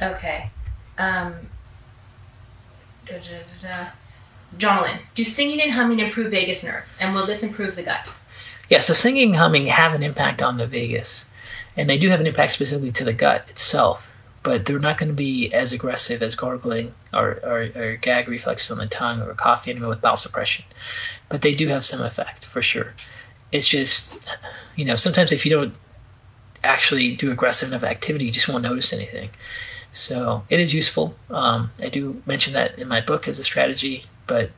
Okay. Um, da, da, da, do singing and humming improve vagus nerve, and will this improve the gut? Yeah, so singing and humming have an impact on the vagus, and they do have an impact specifically to the gut itself but they're not going to be as aggressive as gargling or, or, or, gag reflexes on the tongue or cough enema with bowel suppression. But they do have some effect for sure. It's just, you know, sometimes if you don't actually do aggressive enough activity, you just won't notice anything. So it is useful. Um, I do mention that in my book as a strategy, but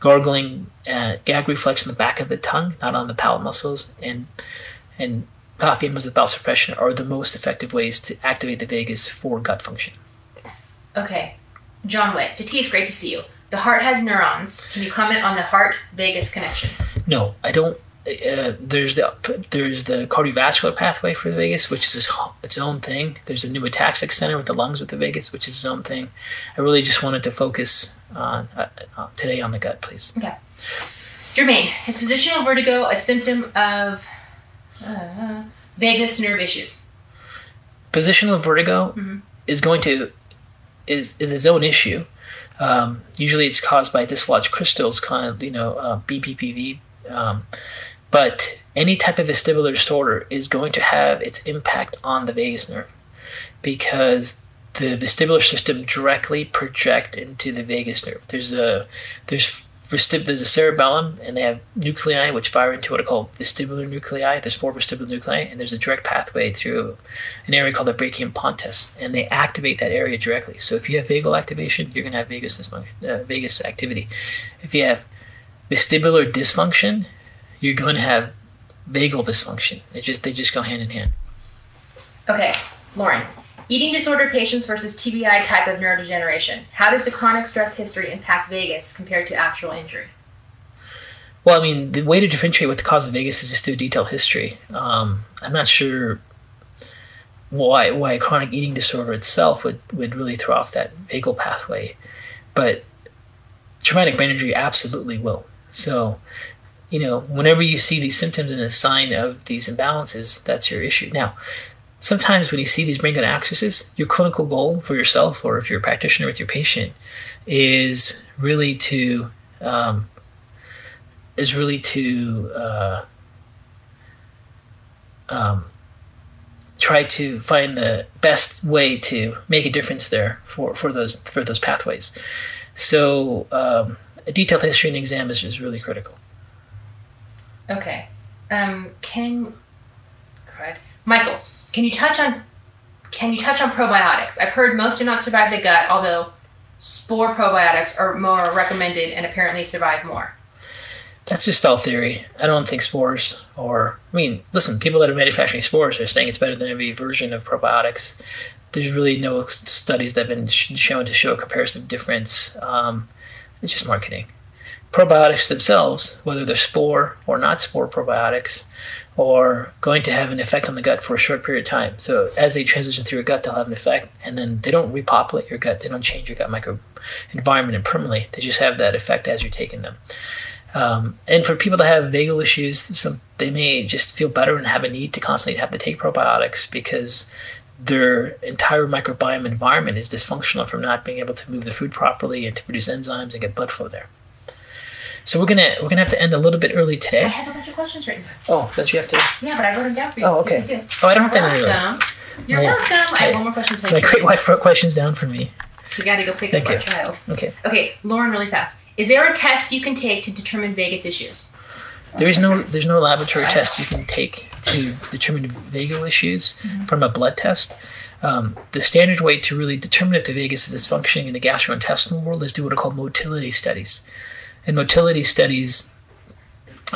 gargling, uh, gag reflex in the back of the tongue, not on the palate muscles, and and coffee enemas with bowel suppression are the most effective ways to activate the vagus for gut function. Okay. John Witt, T, it's great to see you. The heart has neurons. Can you comment on the heart vagus connection? No, I don't. Uh, there's the there's the cardiovascular pathway for the vagus, which is its, its own thing. There's the pneumotaxic center with the lungs with the vagus, which is its own thing. I really just wanted to focus on uh, uh, today on the gut, please. Okay. Jermaine, is positional vertigo a symptom of uh, vagus nerve issues. Positional vertigo mm-hmm. is going to is is its own issue. Um, usually, it's caused by dislodged crystals, kind of you know uh, BPPV. Um, but any type of vestibular disorder is going to have its impact on the vagus nerve because the vestibular system directly project into the vagus nerve. There's a there's there's a cerebellum, and they have nuclei which fire into what are called vestibular nuclei. There's four vestibular nuclei, and there's a direct pathway through an area called the brachium pontis, and they activate that area directly. So if you have vagal activation, you're going to have vagus dysfunction, uh, vagus activity. If you have vestibular dysfunction, you're going to have vagal dysfunction. It just they just go hand in hand. Okay, Lauren. Eating disorder patients versus TBI type of neurodegeneration. How does the chronic stress history impact vagus compared to actual injury? Well, I mean, the way to differentiate what the cause of vagus is just through detailed history. Um, I'm not sure why why chronic eating disorder itself would, would really throw off that vagal pathway, but traumatic brain injury absolutely will. So, you know, whenever you see these symptoms and a sign of these imbalances, that's your issue. Now, sometimes when you see these brain gut accesses, your clinical goal for yourself, or if you're a practitioner with your patient, is really to um, is really to uh, um, try to find the best way to make a difference there for, for those for those pathways. So um, a detailed history and exam is, is really critical. Okay. Um, can Michael, can you touch on can you touch on probiotics? I've heard most do not survive the gut, although spore probiotics are more recommended and apparently survive more. That's just all theory. I don't think spores or I mean, listen, people that are manufacturing spores are saying it's better than every version of probiotics. There's really no studies that have been shown to show a comparative difference. Um, it's just marketing. Probiotics themselves, whether they're spore or not spore probiotics, or going to have an effect on the gut for a short period of time. So as they transition through your gut, they'll have an effect, and then they don't repopulate your gut. They don't change your gut microenvironment permanently. They just have that effect as you're taking them. Um, and for people that have vagal issues, some, they may just feel better and have a need to constantly have to take probiotics because their entire microbiome environment is dysfunctional from not being able to move the food properly and to produce enzymes and get blood flow there. So we're gonna we're gonna have to end a little bit early today. I have a bunch of questions written. Oh, don't you have to? Yeah, but I wrote them down for you. Oh, so you okay. Oh, I don't have to You're end it early. welcome. You're Oh, welcome. I have one more question to My great wife wrote questions down for me. You got to go pick Thank up you. our child. Okay. Okay, Lauren, really fast. Is there a test you can take to determine vagus issues? There is no there's no laboratory test you can take to determine vagal issues from a blood test. Um, the standard way to really determine if the vagus is dysfunctioning in the gastrointestinal world is do what are called motility studies. In motility studies,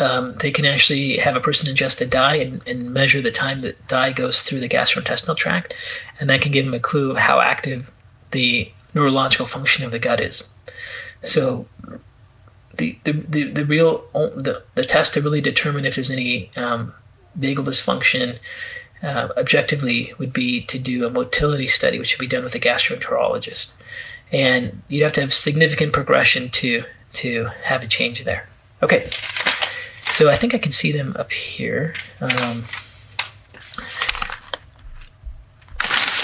um, they can actually have a person ingest a dye and, and measure the time that dye goes through the gastrointestinal tract, and that can give them a clue of how active the neurological function of the gut is. So the the, the, the real the, the test to really determine if there's any um, vagal dysfunction uh, objectively would be to do a motility study, which would be done with a gastroenterologist, and you'd have to have significant progression to to have a change there. Okay, so I think I can see them up here. Um,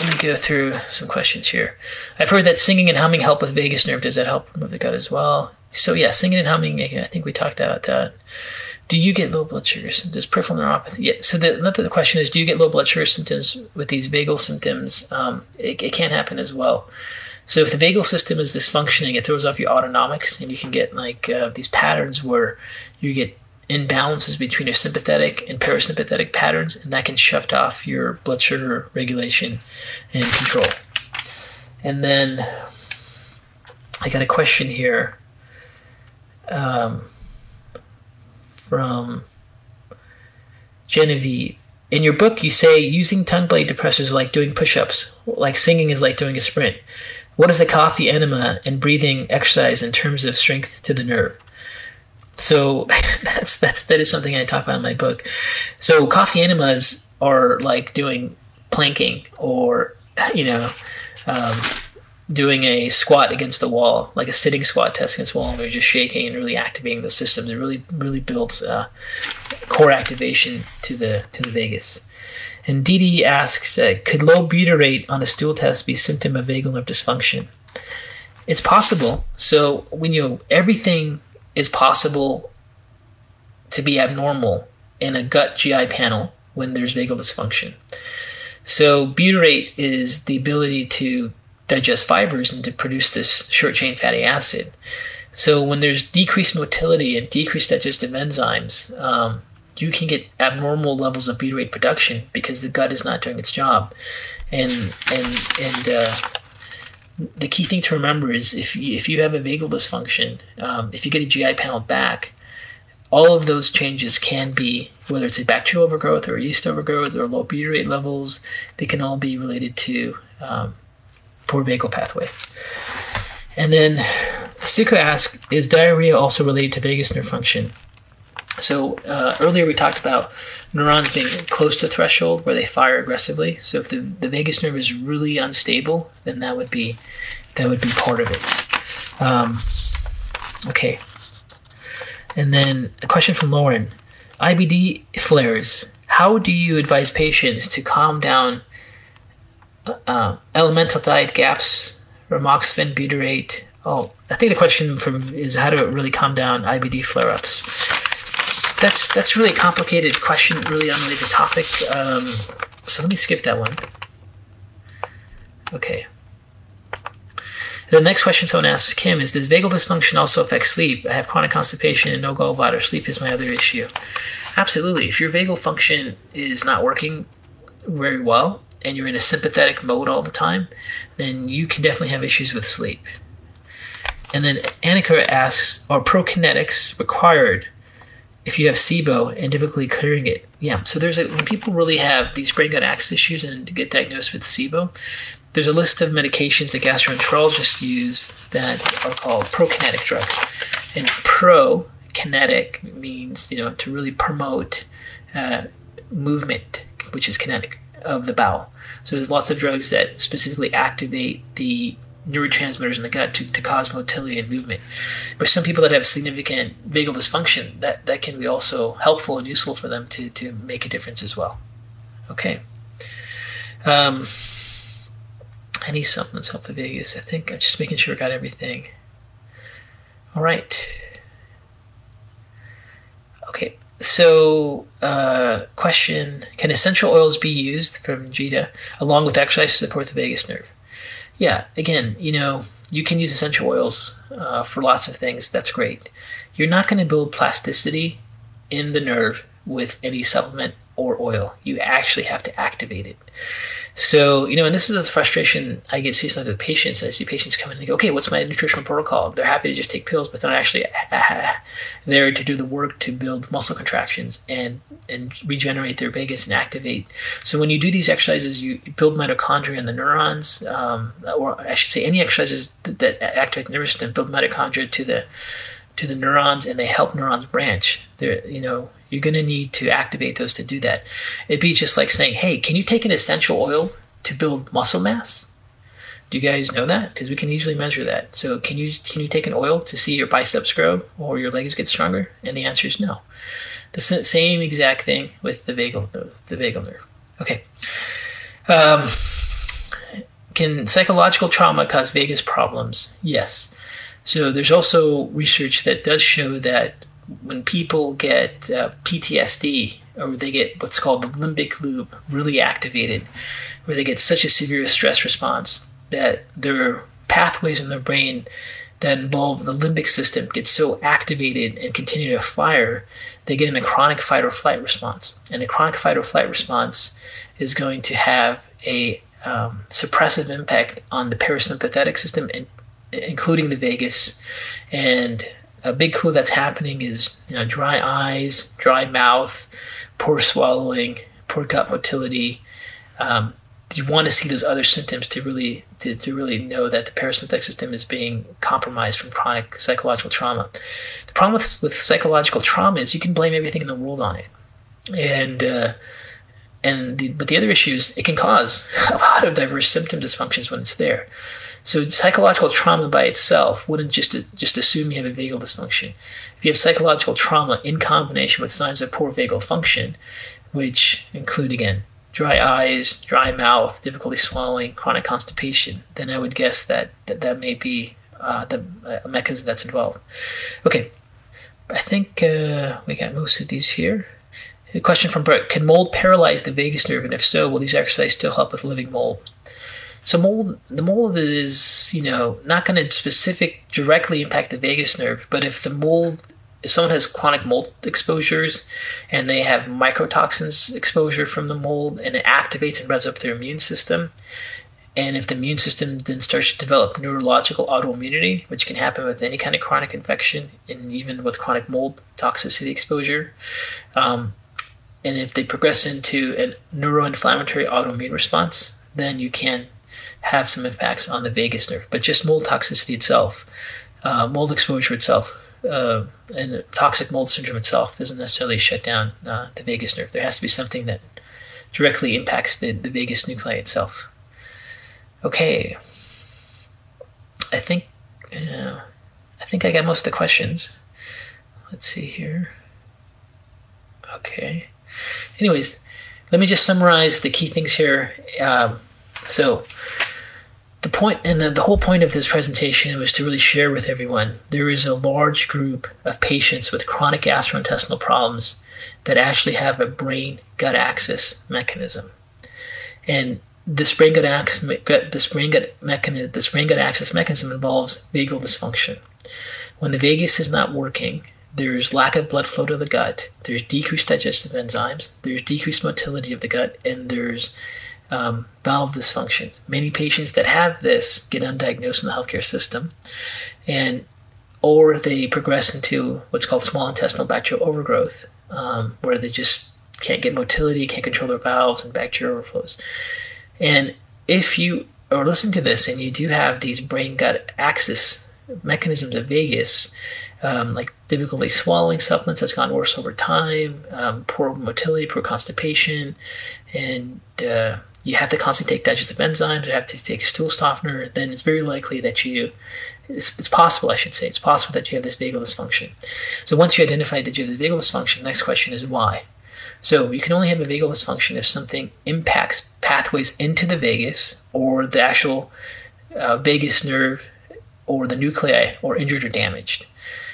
let me go through some questions here. I've heard that singing and humming help with vagus nerve. Does that help remove the gut as well? So yeah, singing and humming. I think we talked about that. Do you get low blood sugar symptoms? Peripheral neuropathy. Yeah. So the, the question is, do you get low blood sugar symptoms with these vagal symptoms? Um, it, it can happen as well. So if the vagal system is dysfunctioning, it throws off your autonomics, and you can get like uh, these patterns where you get imbalances between your sympathetic and parasympathetic patterns, and that can shut off your blood sugar regulation and control. And then I got a question here um, from Genevieve. In your book, you say using tongue blade depressors is like doing push ups, like singing is like doing a sprint. What is a coffee enema and breathing exercise in terms of strength to the nerve? So that's that's that is something I talk about in my book. So coffee enemas are like doing planking or you know um, doing a squat against the wall, like a sitting squat test against the wall, where you're just shaking and really activating the systems. It really really builds uh, core activation to the to the vagus. And Dee asks, uh, could low butyrate on a stool test be symptom of vagal nerve dysfunction? It's possible. So when you everything is possible to be abnormal in a gut GI panel when there's vagal dysfunction. So butyrate is the ability to digest fibers and to produce this short chain fatty acid. So when there's decreased motility and decreased digestive enzymes, um, you can get abnormal levels of butyrate production because the gut is not doing its job. And and and uh, the key thing to remember is if you, if you have a vagal dysfunction, um, if you get a GI panel back, all of those changes can be whether it's a bacterial overgrowth or a yeast overgrowth or low butyrate levels. They can all be related to um, poor vagal pathway. And then Siko asks, is diarrhea also related to vagus nerve function? So uh, earlier we talked about neurons being close to threshold where they fire aggressively. So if the, the vagus nerve is really unstable, then that would be that would be part of it. Um, okay. And then a question from Lauren: IBD flares. How do you advise patients to calm down uh, elemental diet gaps, remoxifene butyrate? Oh, I think the question from is how to really calm down IBD flare-ups that's that's really a complicated question, really unrelated topic. Um, so let me skip that one. Okay. The next question someone asks Kim is Does vagal dysfunction also affect sleep? I have chronic constipation and no gallbladder. Sleep is my other issue. Absolutely. If your vagal function is not working very well and you're in a sympathetic mode all the time, then you can definitely have issues with sleep. And then Annika asks Are prokinetics required if you have SIBO and difficulty clearing it. Yeah, so there's a, when people really have these brain gut axis issues and get diagnosed with SIBO, there's a list of medications that gastroenterologists use that are called prokinetic drugs. And pro-kinetic means, you know, to really promote uh, movement, which is kinetic, of the bowel. So there's lots of drugs that specifically activate the neurotransmitters in the gut to, to cause motility and movement. For some people that have significant vagal dysfunction, that, that can be also helpful and useful for them to, to make a difference as well. Okay. Um, any supplements help the vagus? I think I'm just making sure I got everything. All right. Okay. So, uh, question Can essential oils be used from Gita along with exercise to support the vagus nerve? Yeah, again, you know, you can use essential oils uh, for lots of things. That's great. You're not going to build plasticity in the nerve with any supplement or oil. You actually have to activate it. So, you know, and this is a frustration I get seasonally with patients. I see patients come in and they go, okay, what's my nutritional protocol? They're happy to just take pills, but they're not actually there to do the work to build muscle contractions and, and regenerate their vagus and activate. So when you do these exercises, you build mitochondria in the neurons, um, or I should say any exercises that, that activate the nervous system build mitochondria to the to the neurons and they help neurons branch. They're, you know, you're going to need to activate those to do that. It'd be just like saying, hey, can you take an essential oil to build muscle mass? Do you guys know that? Because we can easily measure that. So can you can you take an oil to see your biceps grow or your legs get stronger? And the answer is no. The same exact thing with the vagal the, the vagal nerve. Okay. Um, can psychological trauma cause vagus problems? Yes. So there's also research that does show that when people get uh, PTSD or they get what's called the limbic loop really activated, where they get such a severe stress response that their pathways in their brain that involve the limbic system get so activated and continue to fire, they get in a chronic fight or flight response. And a chronic fight or flight response is going to have a um, suppressive impact on the parasympathetic system, including the vagus, and a big clue that's happening is you know dry eyes, dry mouth, poor swallowing, poor gut motility. Um, you want to see those other symptoms to really to, to really know that the parasympathetic system is being compromised from chronic psychological trauma. The problem with, with psychological trauma is you can blame everything in the world on it, and uh, and the, but the other issue is it can cause a lot of diverse symptom dysfunctions when it's there. So psychological trauma by itself wouldn't just just assume you have a vagal dysfunction. If you have psychological trauma in combination with signs of poor vagal function, which include again dry eyes, dry mouth, difficulty swallowing, chronic constipation, then I would guess that that, that may be uh, the uh, mechanism that's involved. Okay, I think uh, we got most of these here. A question from Brett: Can mold paralyze the vagus nerve, and if so, will these exercises still help with living mold? So mold, the mold is, you know, not going to specific directly impact the vagus nerve, but if the mold, if someone has chronic mold exposures and they have mycotoxins exposure from the mold and it activates and revs up their immune system, and if the immune system then starts to develop neurological autoimmunity, which can happen with any kind of chronic infection and even with chronic mold toxicity exposure, um, and if they progress into a neuroinflammatory autoimmune response, then you can have some impacts on the vagus nerve. But just mold toxicity itself, uh, mold exposure itself, uh, and toxic mold syndrome itself doesn't necessarily shut down uh, the vagus nerve. There has to be something that directly impacts the, the vagus nuclei itself. Okay, I think I think I got most of the questions. Let's see here. Okay. Anyways, let me just summarize the key things here. Um, so, the point and the, the whole point of this presentation was to really share with everyone there is a large group of patients with chronic gastrointestinal problems that actually have a brain gut axis mechanism. And this brain gut axis this brain gut mechanism this brain gut axis mechanism involves vagal dysfunction. When the vagus is not working there's lack of blood flow to the gut there's decreased digestive enzymes there's decreased motility of the gut and there's um, valve dysfunctions. Many patients that have this get undiagnosed in the healthcare system, and or they progress into what's called small intestinal bacterial overgrowth, um, where they just can't get motility, can't control their valves, and bacterial overflows. And if you are listening to this and you do have these brain gut axis mechanisms of vagus, um, like difficulty swallowing supplements that's gotten worse over time, um, poor motility, poor constipation, and uh, you have to constantly take digestive enzymes, you have to take stool softener, then it's very likely that you, it's, it's possible, I should say, it's possible that you have this vagal dysfunction. So once you identify that you have this vagal dysfunction, the next question is why? So you can only have a vagal dysfunction if something impacts pathways into the vagus or the actual uh, vagus nerve or the nuclei or injured or damaged.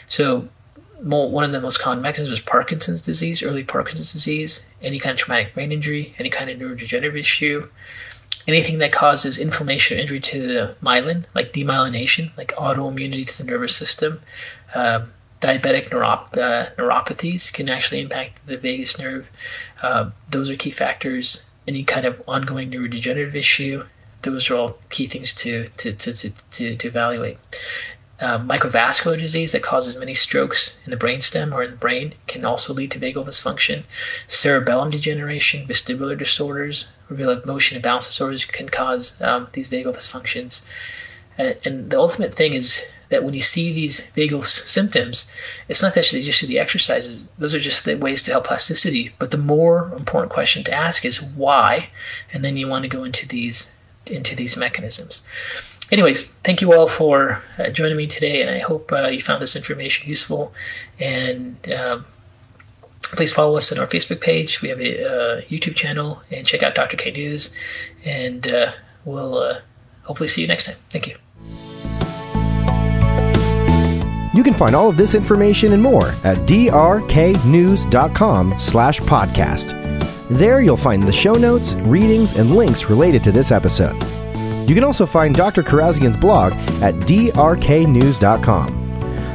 So one of the most common mechanisms was Parkinson's disease, early Parkinson's disease, any kind of traumatic brain injury, any kind of neurodegenerative issue, anything that causes inflammation or injury to the myelin, like demyelination, like autoimmunity to the nervous system. Uh, diabetic neurop- uh, neuropathies can actually impact the vagus nerve. Uh, those are key factors. Any kind of ongoing neurodegenerative issue, those are all key things to, to, to, to, to, to evaluate. Uh, microvascular disease that causes many strokes in the brainstem or in the brain can also lead to vagal dysfunction. Cerebellum degeneration, vestibular disorders, regular motion and balance disorders can cause um, these vagal dysfunctions. And, and, the ultimate thing is that when you see these vagal s- symptoms, it's not actually just the exercises; those are just the ways to help plasticity. But the more important question to ask is why, and then you want to go into these into these mechanisms anyways, thank you all for uh, joining me today, and I hope uh, you found this information useful. And um, please follow us on our Facebook page. We have a uh, YouTube channel, and check out Dr. K News. And uh, we'll uh, hopefully see you next time. Thank you. You can find all of this information and more at drknews.com slash podcast. There you'll find the show notes, readings, and links related to this episode. You can also find Dr. Kharrazian's blog at drknews.com.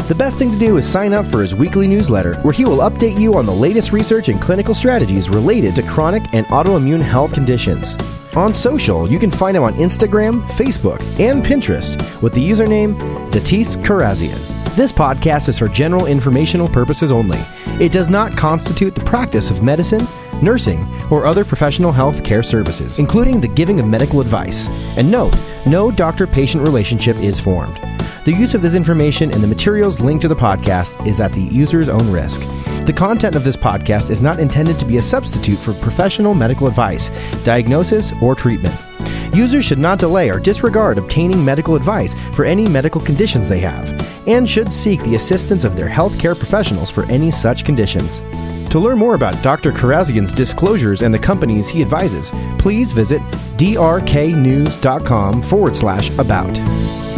The best thing to do is sign up for his weekly newsletter, where he will update you on the latest research and clinical strategies related to chronic and autoimmune health conditions. On social, you can find him on Instagram, Facebook, and Pinterest with the username Datis Kharrazian. This podcast is for general informational purposes only. It does not constitute the practice of medicine nursing, or other professional health care services, including the giving of medical advice. And note, no doctor patient relationship is formed. The use of this information and the materials linked to the podcast is at the user's own risk. The content of this podcast is not intended to be a substitute for professional medical advice, diagnosis, or treatment. Users should not delay or disregard obtaining medical advice for any medical conditions they have, and should seek the assistance of their healthcare professionals for any such conditions. To learn more about Dr. Kharrazian's disclosures and the companies he advises, please visit drknews.com forward slash about.